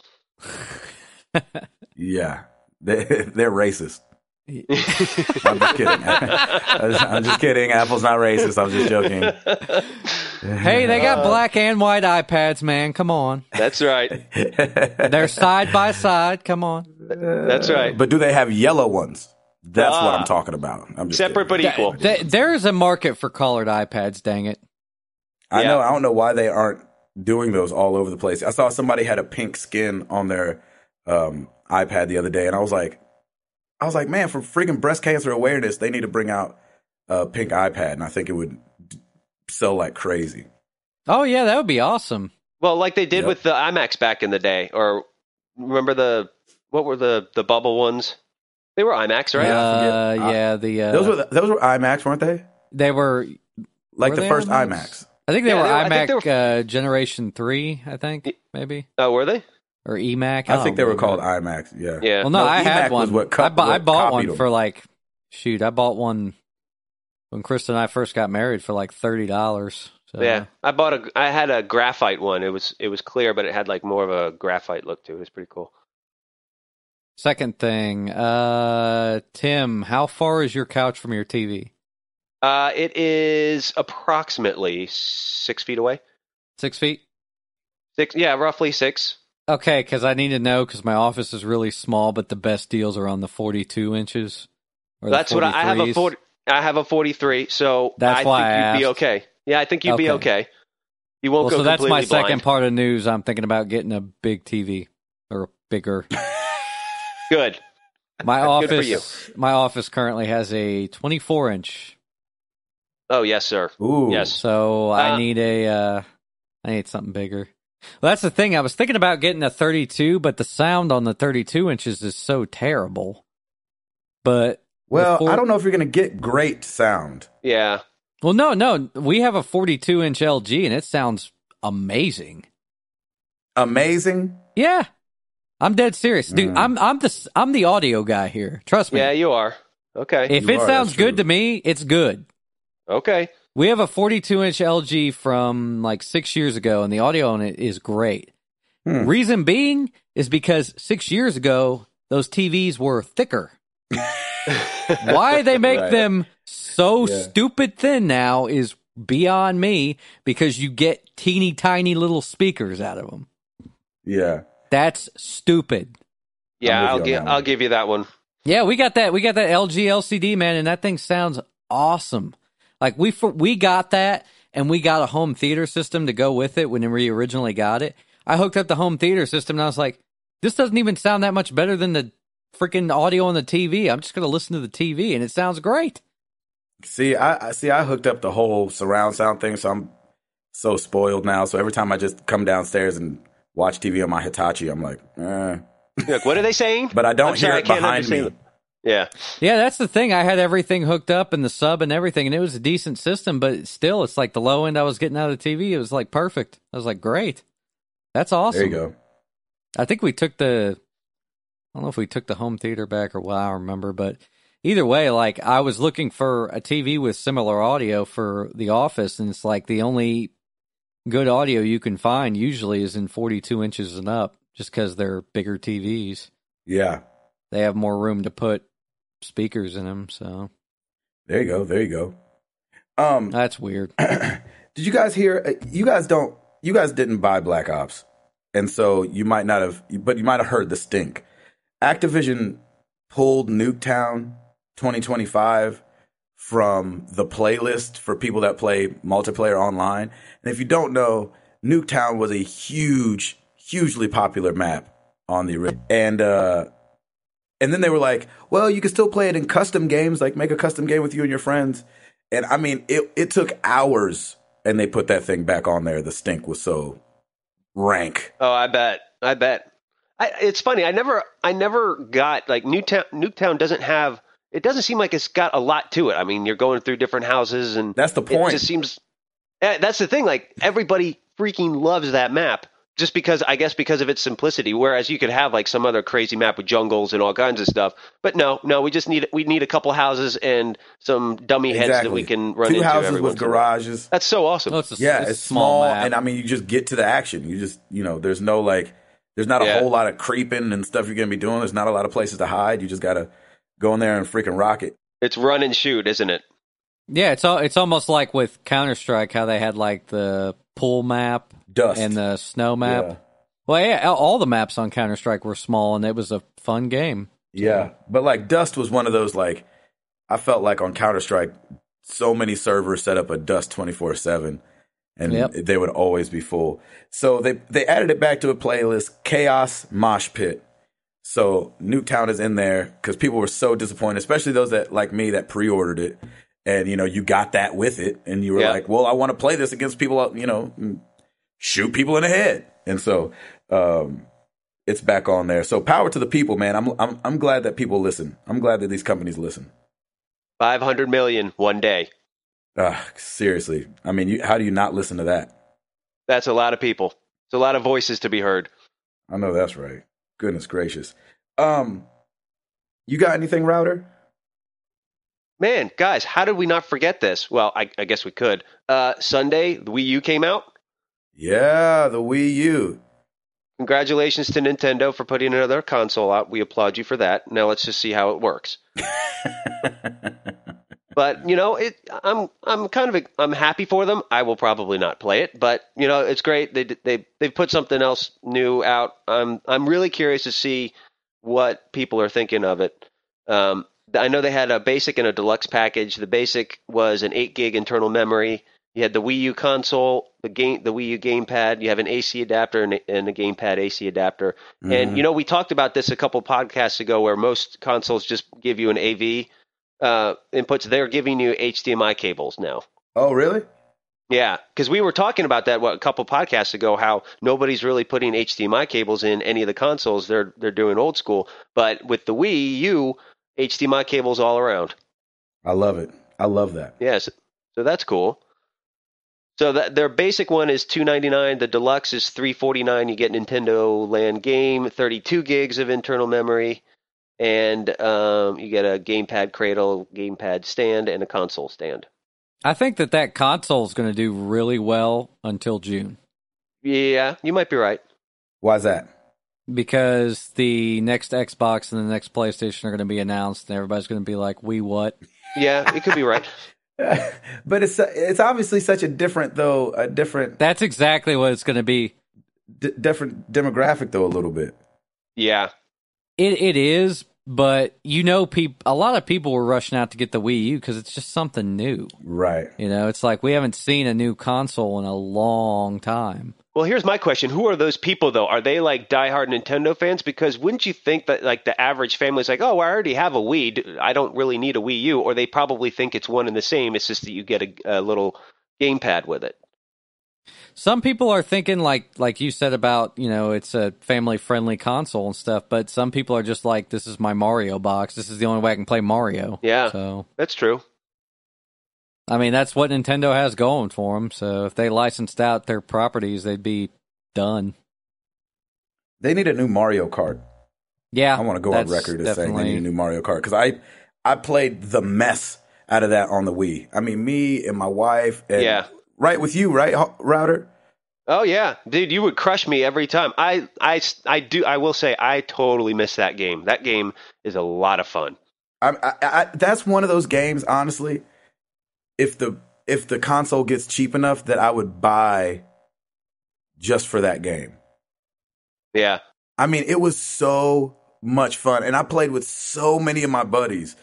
Yeah, they, they're racist. I'm just kidding. I'm just- kidding. Apple's not racist. I'm just joking. Hey, they got black and white iPads, man. Come on, That's right. they're side by side. Come on. That's right. But do they have yellow ones? That's what Ah. I'm talking about. I'm just Separate kidding. but equal. Th- there is a market for colored iPads. Dang it. I Yeah. know. I don't know why they aren't doing those all over the place. I saw somebody had a pink skin on their um, iPad the other day, and I was like, I was like, man, for freaking breast cancer awareness, they need to bring out a pink iPad, and I think it would sell like crazy. Oh yeah, that would be awesome. Well, like they did Yep. with the iMacs back in the day, or remember the what were the the bubble ones? They were iMacs, right? Yeah, I Uh, forget. yeah, the uh, Those were those were iMacs, weren't they? they were. Like Were the first iMacs? iMacs. I think they Yeah, were they were- I think iMac they uh, Generation Three. I think maybe Oh, were they? Or eMac. I don't think they were called iMacs. Yeah. Yeah. Well, no, No, I had eMac was one. what co- I, bu- I bought one them. for like, shoot, I bought one when Chris and I first got married for like thirty dollars. So. Yeah, I bought a. I had a graphite one. It was it was clear, but it had like more of a graphite look to it. It was pretty cool. Second thing, uh, Tim, how far is your couch from your TV? Uh, it is approximately six feet away. Six feet. Six, yeah, roughly six. Okay, because I need to know because my office is really small, but the best deals are on the forty-two inches. or the That's what I, I have a forty. I have a forty-three, so That's I why think I you'd be okay. Yeah, I think you'd be Okay. okay. You won't Well, go so that's my blind. second part of news. I'm thinking about getting a big TV or a bigger. Good. My Good for office, my office currently has a 24 inch, Oh yes, sir. Ooh. Yes. so I Uh, need a, uh, I need something bigger. Well, that's the thing. I was thinking about getting a 32, but the sound on the 32 inches is so terrible. But Well, four- I don't know if you're gonna get great sound. Yeah. well, no, no, we have a 42 inch LG and it sounds amazing. Amazing. Yeah, I'm dead serious, dude. Mm. I'm I'm the I'm the audio guy here. Trust me. Yeah, you are. Okay. if You it are, sounds good to me, it's good. okay. We have a 42 inch LG from like six years ago, and the audio on it is great. Hmm. Reason being is because six years ago, those TVs were thicker. Why they make Right. them so Yeah. stupid thin now is beyond me because you get teeny tiny little speakers out of them. Yeah. That's stupid. Yeah, I'll you give. I'll give you that one. Yeah, we got that. We got that LG LCD man, and that thing sounds awesome. Like we we got that, and we got a home theater system to go with it when we originally got it. I hooked up the home theater system, and I was like, "This doesn't even sound that much better than the freaking audio on the TV." I'm just going to listen to the TV, and it sounds great. See, I, I see. I hooked up the whole surround sound thing, so I'm so spoiled now. So every time I just come downstairs and watch TV on my Hitachi, I'm like, eh. You're what are they saying? but I don't I'm hear I it behind me. understand. Yeah. Yeah, that's the thing. I had everything hooked up and the sub and everything, and it was a decent system. But still, it's like the low end I was getting out of the TV. It was like perfect. I was like, "Great, that's awesome." There you go. I think we took the I don't know if we took the home theater back or what I remember, but either way, like I was looking for a TV with similar audio for the office, and it's like the only good audio you can find usually is in 42 inches and up, just because they're bigger TVs. Yeah. They have more room to put speakers in them, so There you go. There you go. Um, that's weird. did you guys hear? uh, You guys don't. You guys didn't buy Black Ops, and so you might not have. But you might have heard the stink. Activision pulled Nuketown 2025 from the playlist for people that play multiplayer online. And if you don't know, Nuketown was a huge, hugely popular map on the and uh and then they were like, well, you can still play it in custom games, like make a custom game with you and your friends. And I mean, it it took hours and they put that thing back on there. The stink was so rank. Oh, I bet. I bet. I, it's funny. I never, I never got like Nuketown. Nuketown doesn't have. It doesn't seem like it's got a lot to it. I mean, you're going through different houses, and That's the it point. just seems. eh, That's the thing. Like everybody freaking loves that map, just because I guess because of its simplicity. Whereas you could have like some other crazy map with jungles and all kinds of stuff. But no, no, we just need we need a couple houses and some dummy heads that we can run Two into houses with once in garages. That's so awesome. Well, it's a, Yeah, it's it's, a small, map. and I mean, you just get to the action. You just, you know, there's no like, there's not a Yeah. whole lot of creeping and stuff you're gonna be doing. There's not a lot of places to hide. You just gotta go in there and freaking rock it. it's run and shoot, isn't it? yeah, it's all, it's almost like with Counter Strike how they had like the pool map Dust and the snow map. Yeah. Well, yeah, all- the maps on Counter Strike were small, and it was a fun game. Yeah, but like Dust was one of those like I felt like on Counter Strike, so many servers set up a Dust twenty four seven, and Yep. they would always be full. So they they added it back to a playlist, Chaos Mosh Pit. So Nuketown is in there because people were so disappointed, especially those that like me that pre-ordered it, and you know you got that with it, and you were Yeah. like, well, I want to play this against people, you know, shoot people in the head, and so um, it's back on there. So power to the people, man. I'm I'm I'm glad that people listen. I'm glad that these companies listen. 500 million one day. Ah, seriously, I mean, you, how do you not listen to that? That's a lot of people. It's a lot of voices to be heard. I know that's right. Goodness gracious. Um, you got anything, router? Man, guys, how did we not forget this? Well, I, I guess we could. Uh, Sunday, the Wii U came out. Yeah, the Wii U. Congratulations to Nintendo for putting another console out. We applaud you for that. Now let's just see how it works. But you know, it. I'm I'm kind of I'm happy for them. I will probably not play it, but you know, it's great. They they they've put something else new out. I'm I'm really curious to see what people are thinking of it. Um, I know they had a basic and a deluxe package. The basic was an eight gig internal memory. You had the Wii U console, the game, the Wii U gamepad. You have an AC adapter and a, and a gamepad AC adapter. And you know, we talked about this a couple podcasts ago, where most consoles just give you an AV uh, inputs. They're giving you HDMI cables now. oh, really? Yeah, because we were talking about that what, a couple podcasts ago. How nobody's really putting HDMI cables in any of the consoles. They're they're doing old school. But with the Wii U, HDMI cables all around. I love it. I love that. Yes, so that's cool. So that their basic one is two ninety nine. The deluxe is three forty nine. You get Nintendo Land game, thirty two gigs of internal memory, and um, you get a gamepad cradle, gamepad stand, and a console stand. I think that that console is going to do really well until June Yeah, you might be right. Why's that? because the next Xbox and the next PlayStation are going to be announced, and everybody's going to be like, "We what?" Yeah, it could be right. but it's it's obviously such a different though a different That's exactly what it's going to be. d- different demographic though a little bit. Yeah, It it is, but you know, peop- a lot of people were rushing out to get the Wii U because it's just something new. Right. You know, it's like we haven't seen a new console in a long time. Well, here's my question: Who are those people, though? Are they like diehard Nintendo fans? Because wouldn't you think that like the average family is like, "Oh, I already have a Wii. I don't really need a Wii U," or they probably think it's one and the same. It's just that you get a, a little gamepad with it. Some people are thinking like like you said about you know it's a family friendly console and stuff, but some people are just like this is my Mario box. This is the only way I can play Mario. Yeah. So That's true. I mean that's what Nintendo has going for them. So if they licensed out their properties, they'd be done. They need a new Mario Kart. Yeah, I want to go on record as saying they need a new Mario Kart because I I played the mess out of that on the Wii. I mean, me and my wife. And, Yeah. Right with you, right, router? Oh yeah, dude, you would crush me every time. I, I, I do. I will say, I totally miss that game. That game is a lot of fun. I, I, I, that's one of those games, honestly. If the if the console gets cheap enough, that I would buy just for that game. Yeah, I mean, it was so much fun, and I played with so many of my buddies,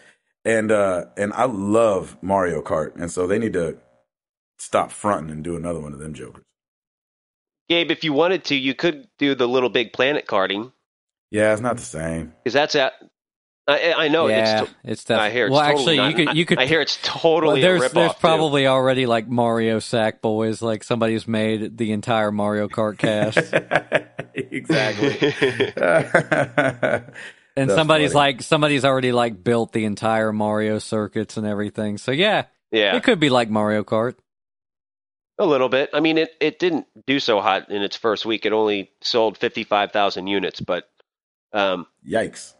and uh, and I love Mario Kart, and so they need to stop fronting and do another one of them jokers. Gabe, if you wanted to, you could do the Little Big Planet karting Yeah, it's not the same. because that's at. I, I know yeah, it's. it's To, I definitely. hear it's well, totally actually, not- you could you could. I hear it's totally well, there's a there's ripoff. too. probably already like Mario Sack Boys, like somebody's made the entire Mario Kart cast, exactly. and That's somebody's funny. like somebody's already like built the entire Mario circuits and everything. So yeah, yeah, it could be like Mario Kart. a little bit. I mean, it it didn't do so hot in its first week. It only sold fifty five thousand units, but um, Yikes.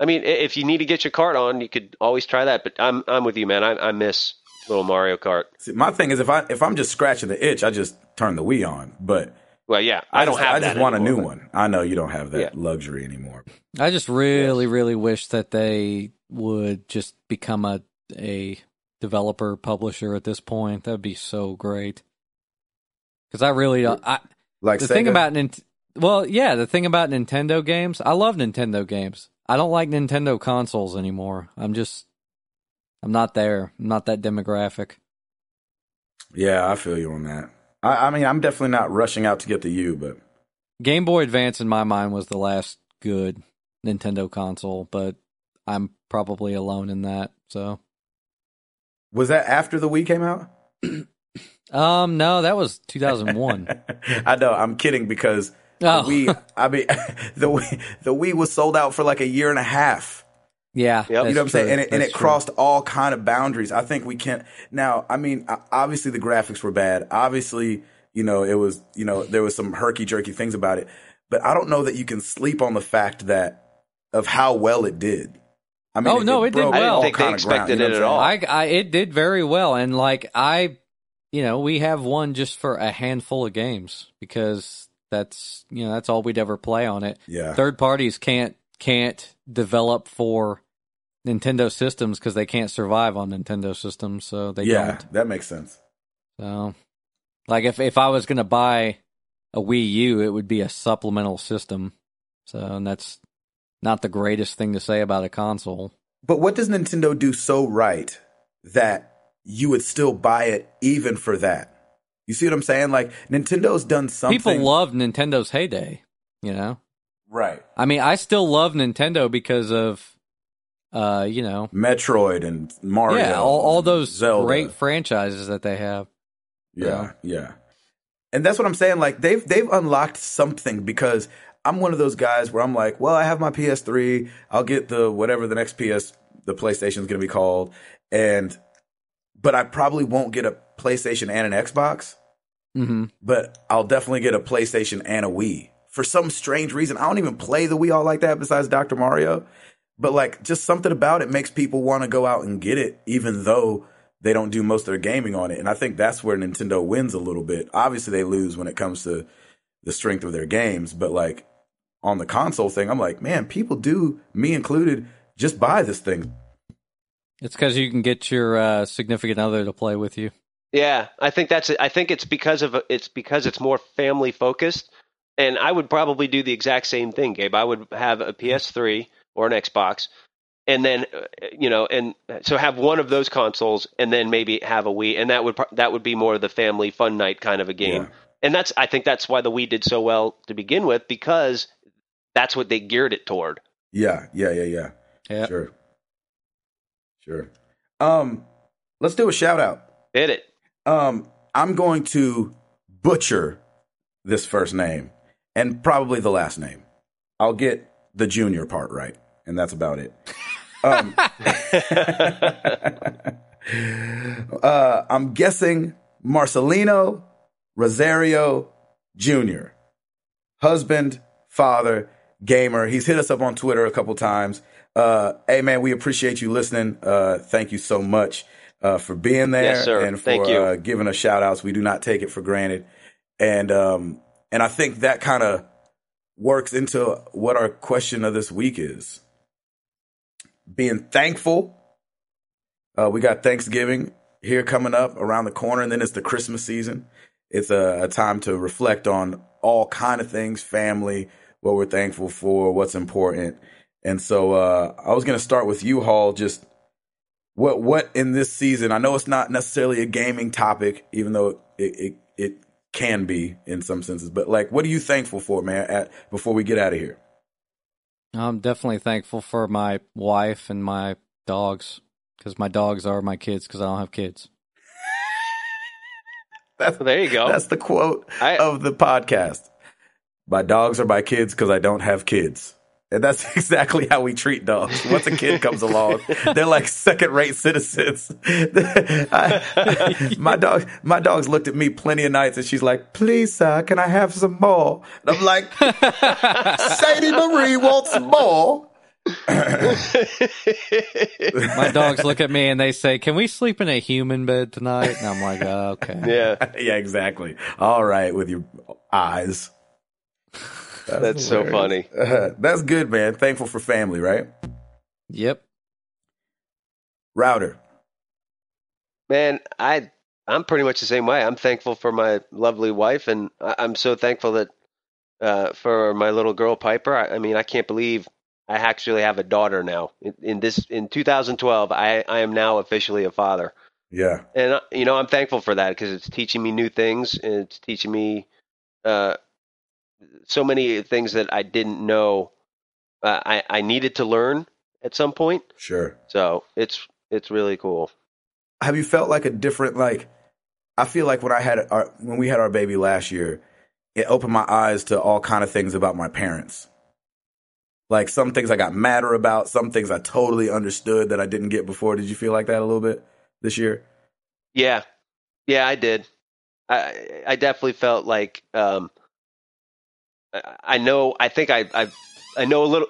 I mean, if you need to get your cart on, you could always try that. But I'm I'm with you, man. I, I miss little Mario Kart. See, my thing is if I if I'm just scratching the itch, I just turn the Wii on. But Well, yeah, I, don't just, have I that. just want a new but- one. I know you don't have that Yeah. luxury anymore. I just really, really wish that they would just become a a developer publisher at this point. That'd be so great. Because I really don't. I, Like the Sega, thing about Nintendo. well, yeah, the thing about Nintendo games, I love Nintendo games. I don't like Nintendo consoles anymore. I'm just, I'm not there. I'm not that demographic. Yeah, I feel you on that. I, I mean, I'm definitely not rushing out to get the U, but Game Boy Advance in my mind was the last good Nintendo console, but I'm probably alone in that. So, was that after the Wii came out? um, no, that was 2001. I know. I'm kidding because Oh. the Wii. I mean, the Wii, the Wii was sold out for like a year and a half. yeah, Yep. You know what I'm that's saying? And it, and That's it true. crossed all kind of boundaries. I think we can't now. I mean, obviously the graphics were bad. Obviously, you know, it was you know there was some herky jerky things about it. But I don't know that you can sleep on the fact that of how well it did. I mean, Oh, no, it did well. I didn't think they kind of ground, expected you know it at all. I, I it did very well, and like I, you know, we have one just for a handful of games because that's you know that's all we'd ever play on it. Yeah, Third parties can't can't develop for Nintendo systems because they can't survive on Nintendo systems, so they yeah, don't. that makes sense. So, like if if I was gonna buy a Wii U, it would be a supplemental system. So, and that's not the greatest thing to say about a console. But what does Nintendo do so right that you would still buy it even for that? You see what I'm saying? Like Nintendo's done something. People loved Nintendo's heyday, you know. right. I mean, I still love Nintendo because of, uh, you know, Metroid and Mario. yeah, all, all those Zelda. great franchises that they have. Yeah, yeah. And that's what I'm saying. Like they've they've unlocked something because I'm one of those guys where I'm like, well, I have my PS3. I'll get the whatever the next PS, the PlayStation's going to be called, and but I probably won't get a PlayStation and an Xbox. hmm But I'll definitely get a PlayStation and a Wii. For some strange reason, I don't even play the Wii all like that. Besides Dr. Mario, but like just something about it makes people want to go out and get it, even though they don't do most of their gaming on it. And I think that's where Nintendo wins a little bit. Obviously, they lose when it comes to the strength of their games, but like on the console thing, I'm like, man, people do, me included, just buy this thing. It's because you can get your uh, significant other to play with you. Yeah, I think that's it. I think it's because of it's because it's more family focused, and I would probably do the exact same thing, Gabe. I would have a PS3 or an Xbox, and then uh, you know, and so have one of those consoles, and then maybe have a Wii, and that would that would be more of the family fun night kind of a game. Yeah. And that's I think that's why the Wii did so well to begin with because that's what they geared it toward. Yeah, yeah, yeah, yeah. Yeah. Sure. Sure. Um, let's do a shout out. Hit it? Um, I'm going to butcher this first name and probably the last name. I'll get the junior part right, and that's about it. Um, uh, I'm guessing Marcelino Rosario Jr., husband, father, gamer. He's hit us up on Twitter a couple times. Uh, hey man, we appreciate you listening. Uh, thank you so much uh, for being there Yes, and for. Uh, giving us shout outs. We do not take it for granted. And um, and I think that kind of works into what our question of this week is. Being thankful. Uh, we got Thanksgiving here coming up around the corner, and then it's the Christmas season. It's a, a time to reflect on all kind of things, family, what we're thankful for, what's important. And so uh, I was going to start with you, Hall. Just what what in this season? I know it's not necessarily a gaming topic, even though it it, it can be in some senses. But like, what are you thankful for, man? At before we get out of here. I'm definitely thankful for my wife and my dogs because my dogs are my kids because I don't have kids. That's Well, there you go. that's the quote I- of the podcast. My dogs are my kids because I don't have kids. And that's exactly how we treat dogs. Once a kid comes along, they're like second-rate citizens. I- my dog, my dog's looked at me plenty of nights, and she's like, "Please, sir, can I have some more?" And I'm like, "Sadie Marie wants some more." My dogs look at me and they say, "Can we sleep in a human bed tonight?" And I'm like, oh, "Okay." yeah, yeah, exactly. All right, with your eyes. That's so funny. Uh, that's good, man. Thankful for family, right? Yep. Router. Man, I I'm pretty much the same way. I'm thankful for my lovely wife, and I, I'm so thankful that uh, for my little girl Piper. I, I mean, I can't believe I actually have a daughter now. In, in this in 2012, I I am now officially a father, Yeah. And uh, you know, I'm thankful for that because it's teaching me new things and it's teaching me uh, so many things that I didn't know uh, I I needed to learn at some point. Sure. So it's it's really cool. Have you felt like a different like? I feel like when I had our when we had our baby last year, it opened my eyes to all kind of things about my parents. Like some things I got madder about, some things I totally understood that I didn't get before. Did you feel like that a little bit this year? Yeah, yeah, I did. I I definitely felt like um, I- know. I think I I I know a little.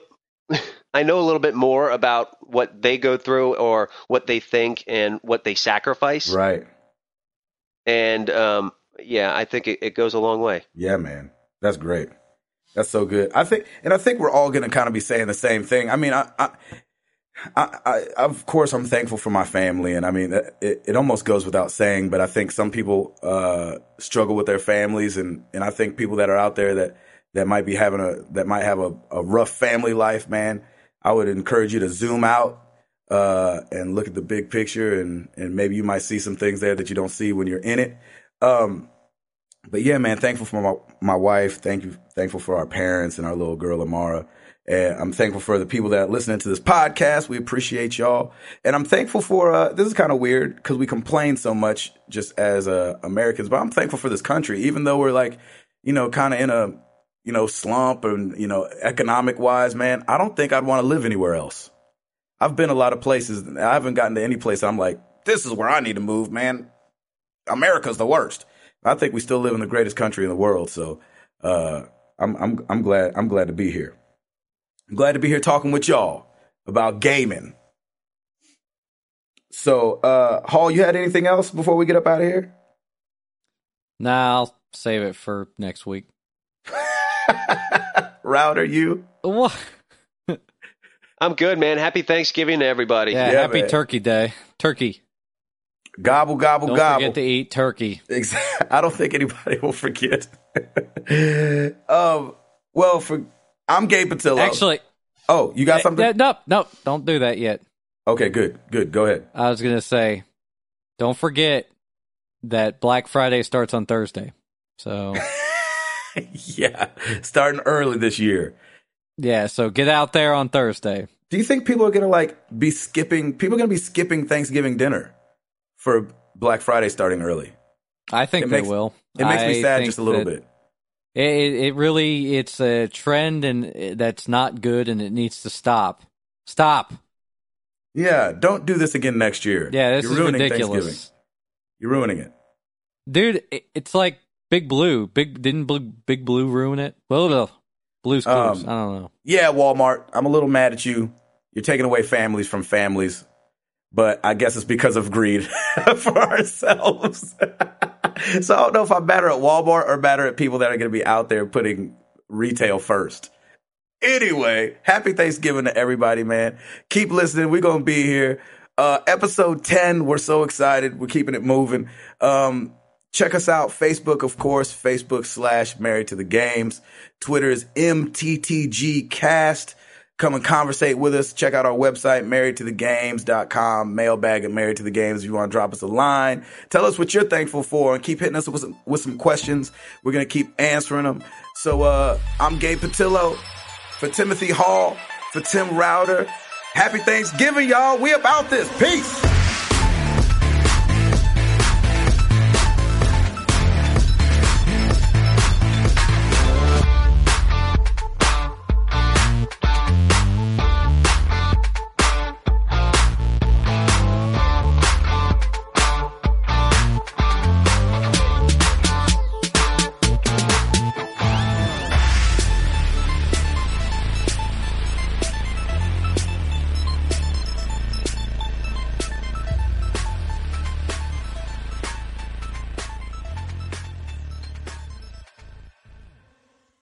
I know a little bit more about what they go through or what they think and what they sacrifice. Right. And um, yeah, I think it, it goes a long way. Yeah, man. That's great. That's so good. I think, and I think we're all going to kind of be saying the same thing. I mean, I, I, I, I, of course, I'm thankful for my family, and I mean, it, it almost goes without saying. But I think some people uh, struggle with their families, and and I think people that are out there that that might be having a that might have a, a rough family life, man. I would encourage you to zoom out uh, and look at the big picture, and and maybe you might see some things there that you don't see when you're in it. Um, but yeah, man, thankful for my my wife. Thank you, thankful for our parents and our little girl Amara. And I'm thankful for the people that are listening to this podcast. We appreciate y'all. And I'm thankful for uh, this is kind of weird because we complain so much just as uh, Americans, but I'm thankful for this country, even though we're like, you know, kind of in a you know slump and you know economic wise, man. I don't think I'd want to live anywhere else. I've been a lot of places. I haven't gotten to any place I'm like, this is where I need to move, man. America's the worst. I think we still live in the greatest country in the world. So uh, I'm I'm I'm glad I'm glad to be here. I'm glad to be here talking with y'all about gaming. So, uh, Hall, you had anything else before we get up out of here? Nah, I'll save it for next week. Router, you? What? I'm good, man. Happy Thanksgiving to everybody. Yeah, Yeah, happy man. Turkey Day. Turkey. Gobble, gobble, Don't gobble. forget to eat turkey. Exactly. I don't think anybody will forget. um, well, for I'm Gabe Patillo. Actually, oh, you got eh, something? eh, no, no, don't do that yet. okay, good, good. Go ahead. I was gonna say, don't forget that Black Friday starts on Thursday. So yeah, starting early this year. yeah, so get out there on Thursday. Do you think people are gonna like be skipping? People are gonna be skipping Thanksgiving dinner for Black Friday starting early. I think It they makes- will. It makes I me sad just a little bit. It, it really it's a trend and that's not good and it needs to stop. Stop. Yeah, don't do this again next year. Yeah, this You're is ruining Thanksgiving. ridiculous. You're ruining it. Dude, it's like Big Blue. Big didn't Blue, Big Blue ruin it? Well, no. Blue's Clues. Um, I don't know. Yeah, Walmart. I'm a little mad at you. You're taking away families from families, but I guess it's because of greed for ourselves. so I don't know if I'm better at Walmart or better at people that are going to be out there putting retail first. Anyway, happy Thanksgiving to everybody, man. Keep listening. We're going to be here. Uh, episode 10. We're so excited. We're keeping it moving. Um, check us out. Facebook, of course, Facebook slash married to the games. Twitter is MTTG cast. Come and conversate with us. Check out our website, marriedtothegames.com, mailbag at married to the games if you want to drop us a line. Tell us what you're thankful for and keep hitting us with some, with some questions. We're going to keep answering them. So, uh, I'm Gabe Patillo for Timothy Hall, for Tim Router. Happy Thanksgiving, y'all. We about this. Peace.